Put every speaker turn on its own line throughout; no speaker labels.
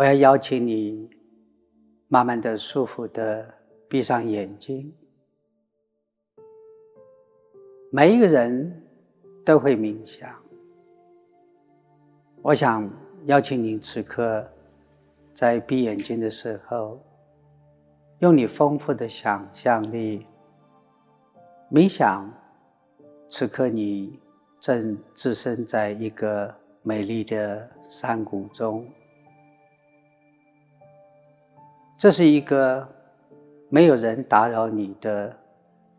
我要邀请你，慢慢的、舒服的闭上眼睛。每一个人都会冥想，我想邀请您此刻在闭眼睛的时候，用你丰富的想象力冥想。此刻你正置身在一个美丽的山谷中，这是一个没有人打扰你的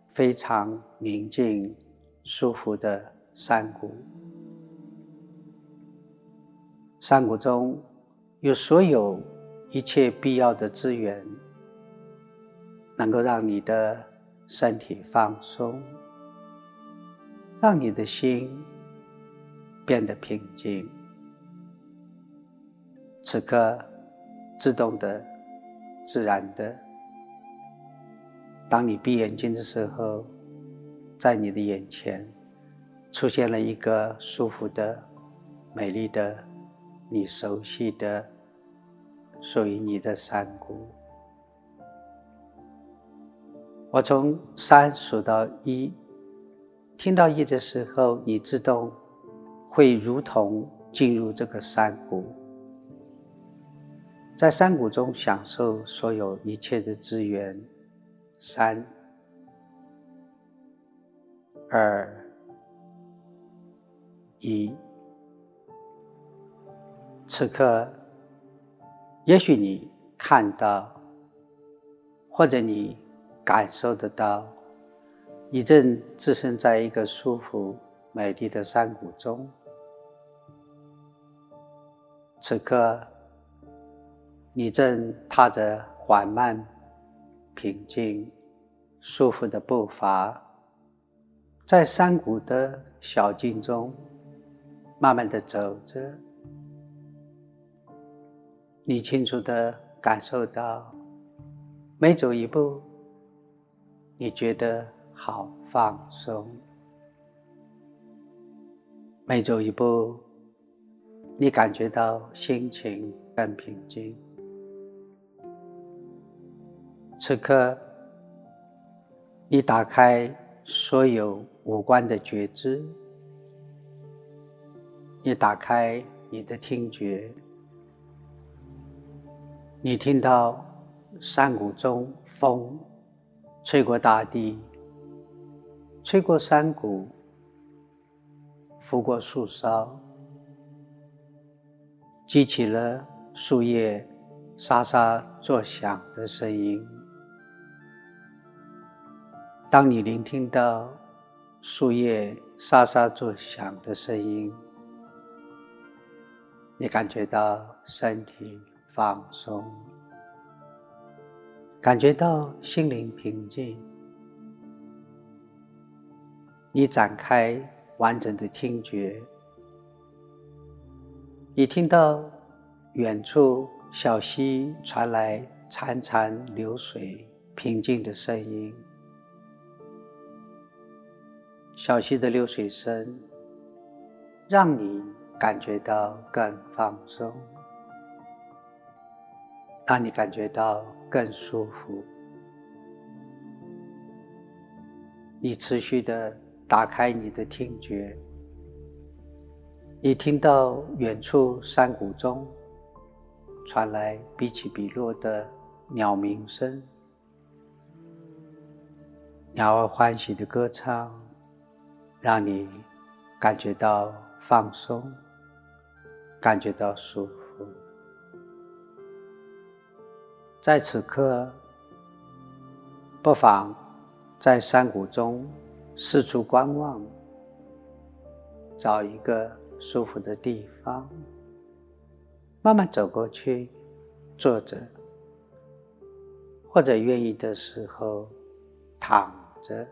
非常宁静。舒服的山谷，山谷中有所有一切必要的资源，能够让你的身体放松，让你的心变得平静。此刻，自动的、自然的，当你闭眼睛的时候。在你的眼前，出现了一个舒服的、美丽的、你熟悉的、属于你的山谷。我从三数到一，听到一的时候，你自动会如同进入这个山谷，在山谷中享受所有一切的资源。三。二一，此刻，也许你看到，或者你感受得到，你正置身在一个舒服、美丽的山谷中。此刻，你正踏着缓慢、平静、舒服的步伐。在山谷的小径中，慢慢的走着，你清楚的感受到，每走一步，你觉得好放松；每走一步，你感觉到心情更平静。此刻，你打开所有。五官的觉知，你打开你的听觉，你听到山谷中风吹过大地，吹过山谷，拂过树梢，激起了树叶沙沙作响的声音。当你聆听到。树叶沙沙作响的声音，你感觉到身体放松，感觉到心灵平静。你展开完整的听觉，你听到远处小溪传来潺潺流水、平静的声音。小溪的流水声，让你感觉到更放松，让你感觉到更舒服。你持续的打开你的听觉，你听到远处山谷中传来比起比落的鸟鸣声，鸟儿欢喜的歌唱。让你感觉到放松，感觉到舒服。在此刻，不妨在山谷中四处观望，找一个舒服的地方，慢慢走过去，坐着，或者愿意的时候躺着。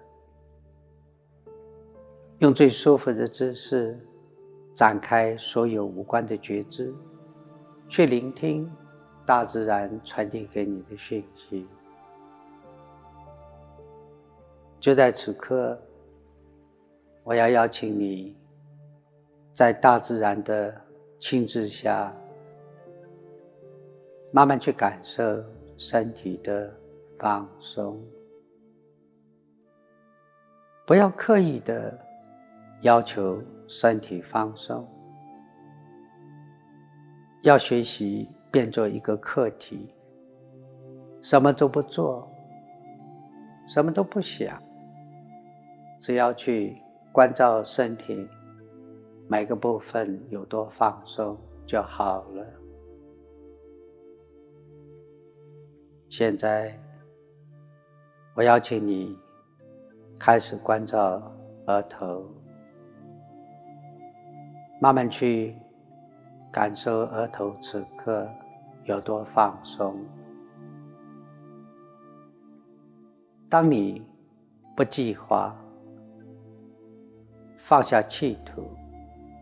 用最舒服的姿势，展开所有无关的觉知，去聆听大自然传递给你的讯息。就在此刻，我要邀请你，在大自然的亲自下，慢慢去感受身体的放松，不要刻意的要求身体放松，要学习变做一个课题，什么都不做，什么都不想，只要去关照身体每个部分有多放松就好了。现在，我邀请你开始关照额头，慢慢去感受额头此刻有多放松。当你不计划、放下企图、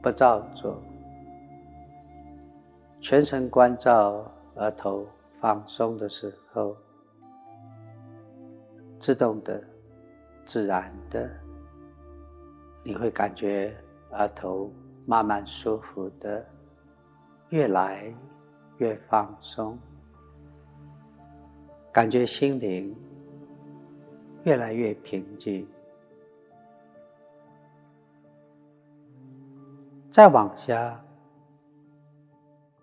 不照做，全神关照额头。放松的时候，自动的、自然的，你会感觉额头慢慢舒服的，越来越放松，感觉心灵越来越平静。再往下，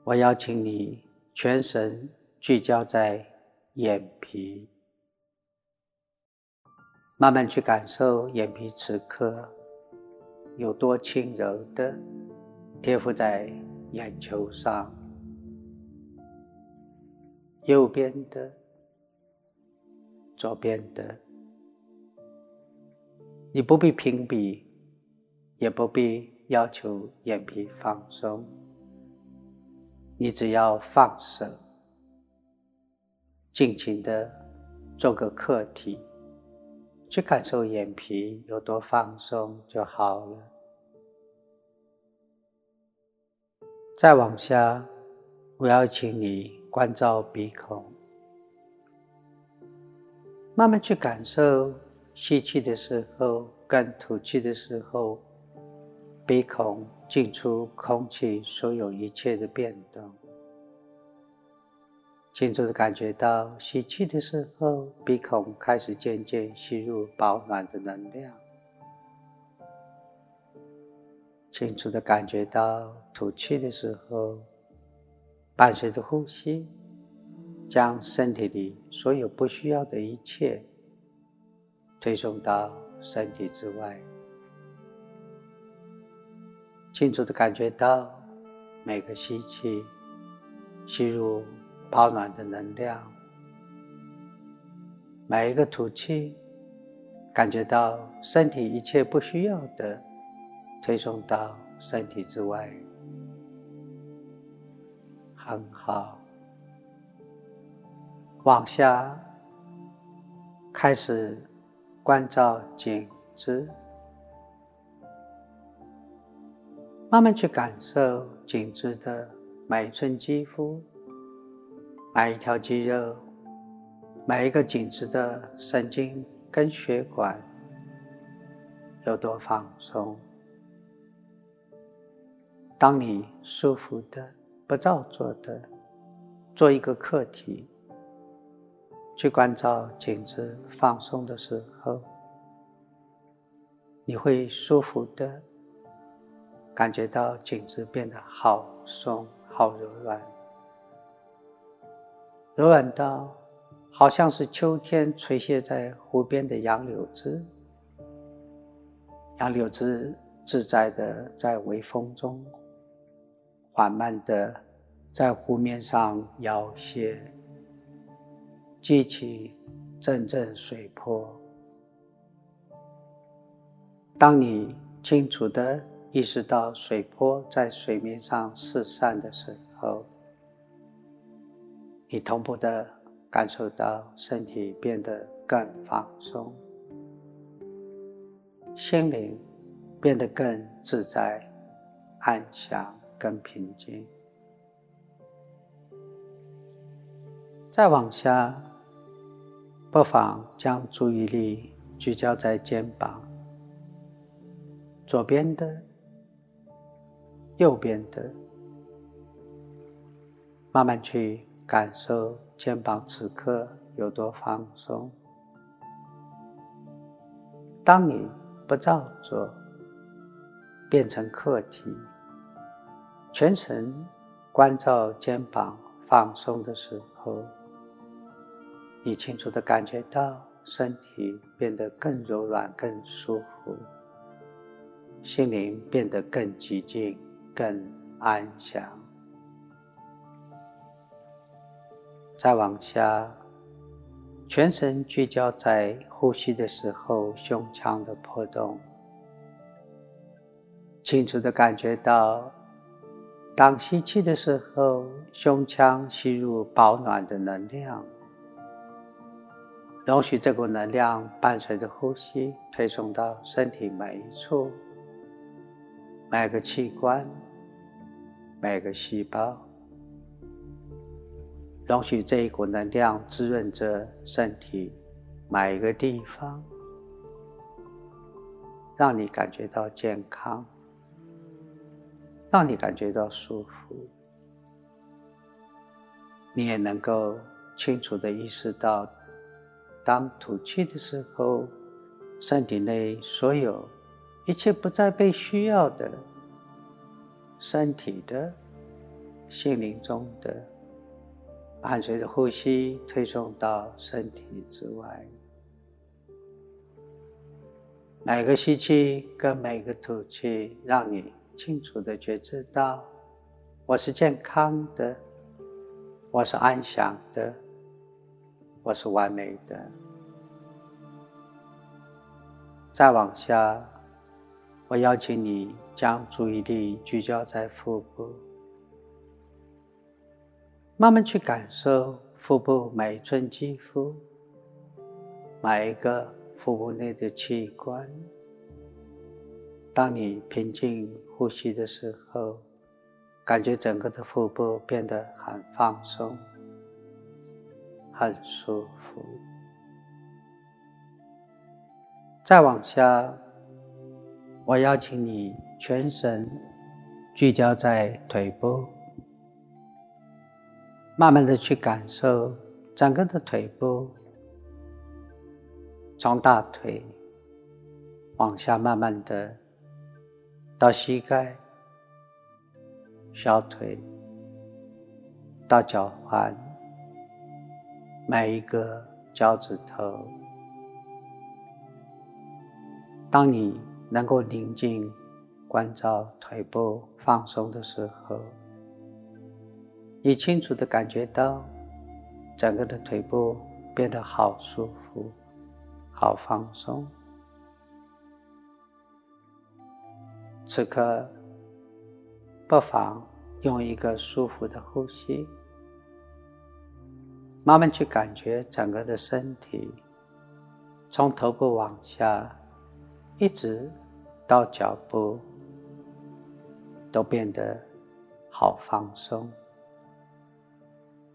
我邀请你全神。聚焦在眼皮，慢慢去感受眼皮此刻有多轻柔的贴附在眼球上，右边的、左边的，你不必评比，也不必要求眼皮放松，你只要放手。尽情的做个客体，去感受眼皮有多放松就好了。再往下，我要请你关照鼻孔，慢慢去感受吸气的时候跟吐气的时候，鼻孔进出空气所有一切的变动。清楚的感觉到吸气的时候，鼻孔开始渐渐吸入保暖的能量；清楚的感觉到吐气的时候，伴随着呼吸，将身体里所有不需要的一切推送到身体之外。清楚的感觉到每个吸气吸入。保暖的能量，每一个吐气，感觉到身体一切不需要的推送到身体之外，很好。往下开始关照颈子，慢慢去感受颈子的每一寸肌肤。每一条肌肉，每一个紧致的神经跟血管有多放松？当你舒服的、不造作的做一个课题，去关照颈子放松的时候，你会舒服的感觉到颈子变得好松、好柔软。柔软到，好像是秋天垂泻在湖边的杨柳枝，杨柳枝自在的在微风中，缓慢的在湖面上摇曳，激起阵阵水波。当你清楚的意识到水波在水面上四散的时候，你同步的感受到身体变得更放松，心灵变得更自在、安详、更平静。再往下，不妨将注意力聚焦在肩膀，左边的、右边的，慢慢去。感受肩膀此刻有多放松。当你不照做，变成客体，全神关照肩膀放松的时候，你清楚的感觉到身体变得更柔软、更舒服，心灵变得更寂静、更安详。再往下，全神聚焦在呼吸的时候胸腔的波动。清楚的感觉到，当吸气的时候，胸腔吸入保暖的能量，容许这股能量伴随着呼吸推送到身体每一处、每个器官、每个细胞，容许这一股能量滋润着身体每一个地方，让你感觉到健康。让你感觉到舒服，你也能够清楚的意识到，当吐气的时候，身体内所有一切不再被需要的、身体的、心灵中的，伴随着呼吸推送到身体之外。每个吸气跟每个吐气，让你。清楚的觉知到，我是健康的，我是安详的，我是完美的。再往下，我邀请你将注意力聚焦在腹部，慢慢去感受腹部每一寸肌肤，每一个腹部内的器官。当你平静呼吸的时候，感觉整个的腹部变得很放松、很舒服。再往下，我邀请你全神聚焦在腿部，慢慢的去感受整个的腿部，从大腿往下慢慢的。到膝盖、小腿，到脚踝，每一个脚趾头。当你能够宁静关照腿部放松的时候，你清楚的感觉到整个的腿部变得好舒服、好放松。此刻，不妨用一个舒服的呼吸，慢慢去感觉整个的身体，从头部往下，一直到脚部，都变得好放松，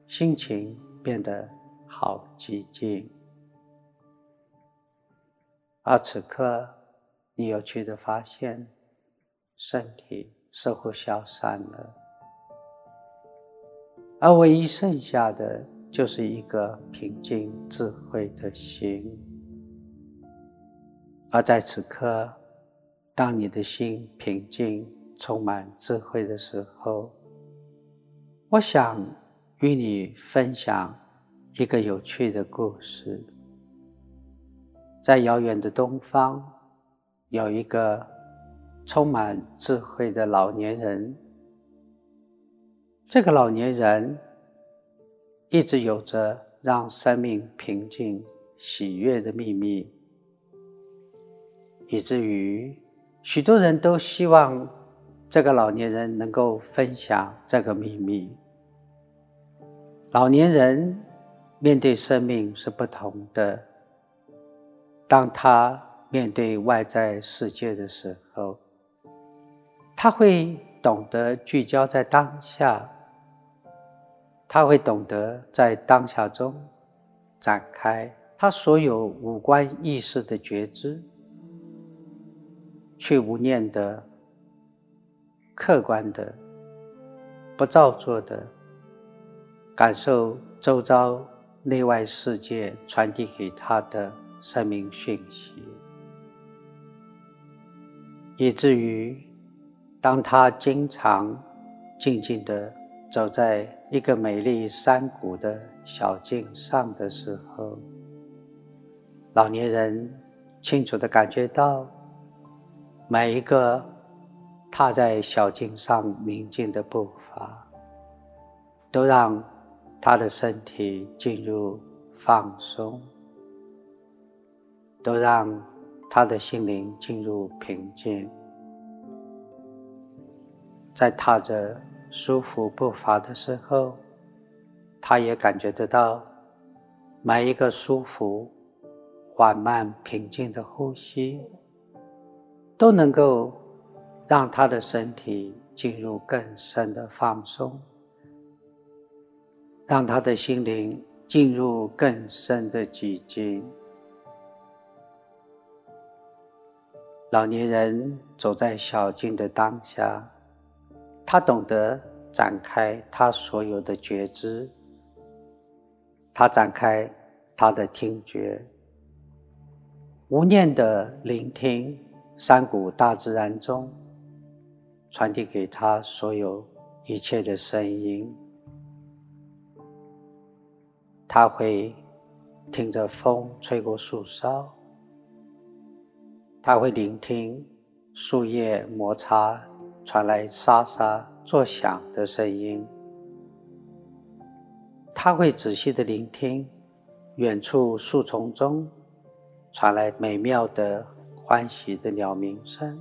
心情变得好寂静。而此刻，你有趣的发现。身体似乎消散了，而唯一剩下的就是一个平静智慧的心。而在此刻，当你的心平静、充满智慧的时候，我想与你分享一个有趣的故事。在遥远的东方，有一个。充满智慧的老年人，这个老年人一直有着让生命平静、喜悦的秘密，以至于许多人都希望这个老年人能够分享这个秘密。老年人面对生命是不同的，当他面对外在世界的时候。他会懂得聚焦在当下，他会懂得在当下中展开他所有五官意识的觉知，去无念的、客观的、不造作的感受周遭内外世界传递给他的生命讯息，以至于当他经常静静的走在一个美丽山谷的小径上的时候，老年人清楚的感觉到每一个踏在小径上宁静的步伐，都让他的身体进入放松，都让他的心灵进入平静。在踏着舒服步伐的时候，他也感觉得到每一个舒服、缓慢、平静的呼吸，都能够让他的身体进入更深的放松，让他的心灵进入更深的寂静。老年人走在小径的当下。他懂得展开他所有的觉知，他展开他的听觉，无念的聆听山谷大自然中传递给他所有一切的声音。他会听着风吹过树梢，他会聆听树叶摩擦。传来沙沙作响的声音，他会仔细的聆听远处树丛中传来美妙的欢喜的鸟鸣声，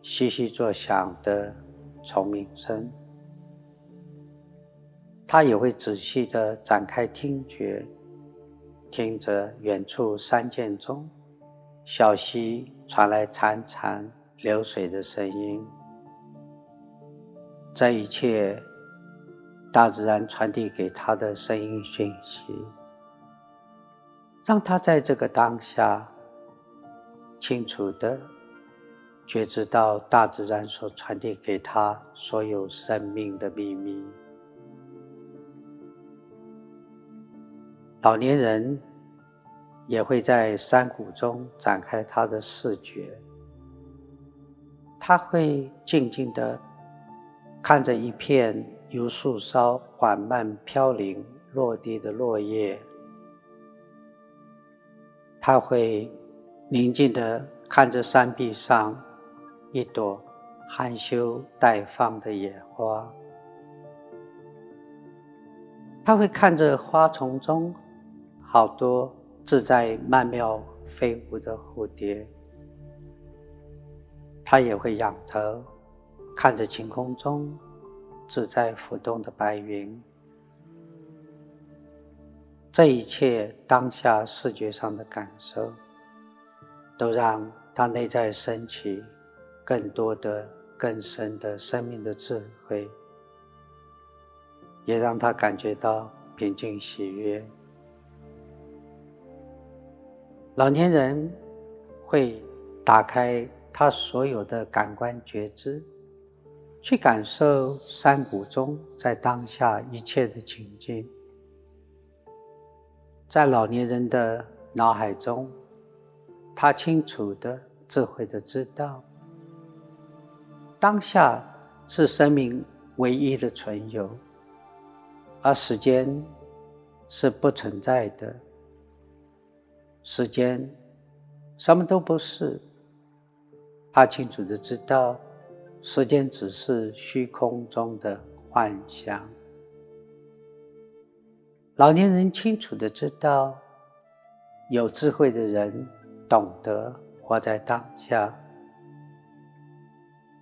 悉悉作响的虫鸣声。他也会仔细的展开听觉，听着远处山涧中小溪传来潺潺。流水的声音，这一切，大自然传递给他的声音讯息，让他在这个当下，清楚的觉知到大自然所传递给他所有生命的秘密。老年人也会在山谷中展开他的视觉。他会静静的看着一片由树梢缓慢飘零落地的落叶，他会宁静的看着山壁上一朵含羞待放的野花，他会看着花丛中好多自在曼妙飞舞的蝴蝶。它也会仰头看着晴空中自在浮动的白云，这一切当下视觉上的感受，都让他内在升起更多的、更深的生命的智慧，也让他感觉到平静喜悦。老年人会打开。他所有的感官觉知，去感受山谷中在当下一切的情境，在老年人的脑海中，他清楚的、智慧的知道，当下是生命唯一的存有，而时间是不存在的，时间什么都不是。他清楚的知道，时间只是虚空中的幻象。老年人清楚的知道，有智慧的人懂得活在当下。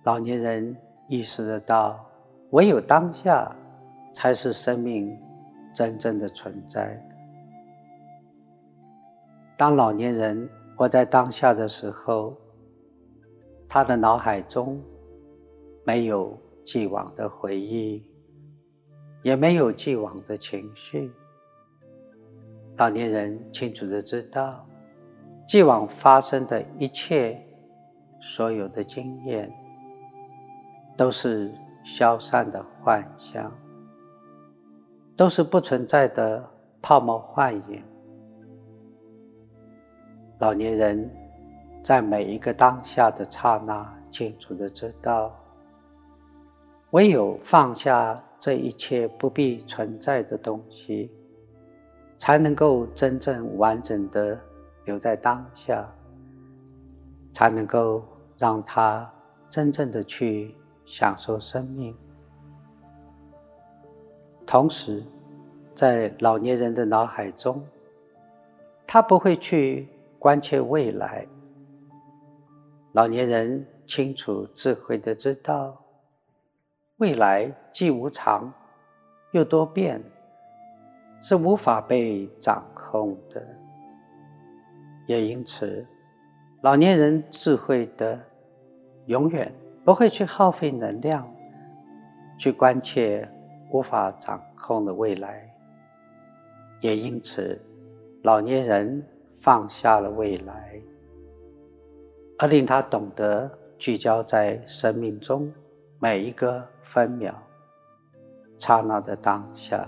老年人意识得到，唯有当下才是生命真正的存在。当老年人活在当下的时候，他的脑海中没有既往的回忆，也没有既往的情绪。老年人清楚的知道，既往发生的一切，所有的经验，都是消散的幻象。都是不存在的泡沫幻影。老年人在每一个当下的刹那，清楚的知道，唯有放下这一切不必存在的东西，才能够真正完整的留在当下，才能够让他真正的去享受生命。同时，在老年人的脑海中，他不会去关切未来。老年人清楚、智慧的知道，未来既无常又多变，是无法被掌控的。也因此，老年人智慧的永远不会去耗费能量去关切。无法掌控的未来，也因此，老年人放下了未来，而令他懂得聚焦在生命中每一个分秒、刹那的当下。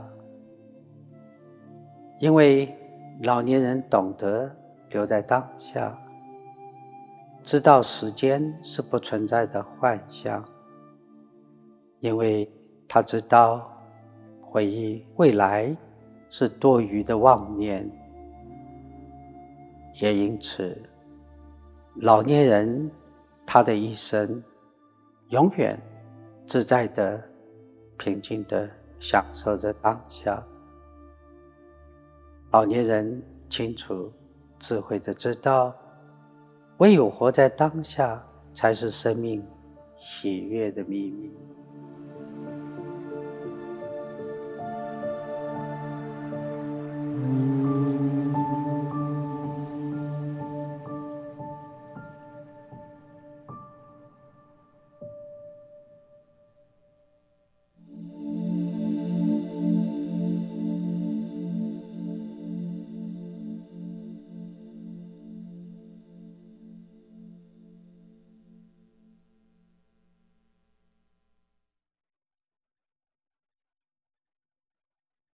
因为老年人懂得留在当下，知道时间是不存在的幻象，因为他知道。回忆未来是多余的妄念，也因此，老年人他的一生永远自在的、平静的享受着当下。老年人清楚、智慧的知道，唯有活在当下，才是生命喜悦的秘密。